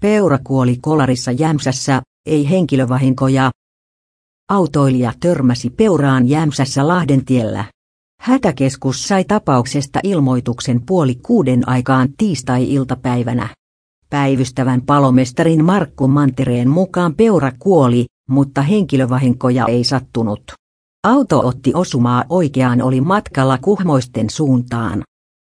Peura kuoli kolarissa Jämsässä, ei henkilövahinkoja. Autoilija törmäsi Peuraan Jämsässä Lahdentiellä. Hätäkeskus sai tapauksesta ilmoituksen puoli kuuden aikaan tiistai-iltapäivänä. Päivystävän palomestarin Markku Mantereen mukaan Peura kuoli, mutta henkilövahinkoja ei sattunut. Auto otti osumaa oikeaan oli matkalla kuhmoisten suuntaan.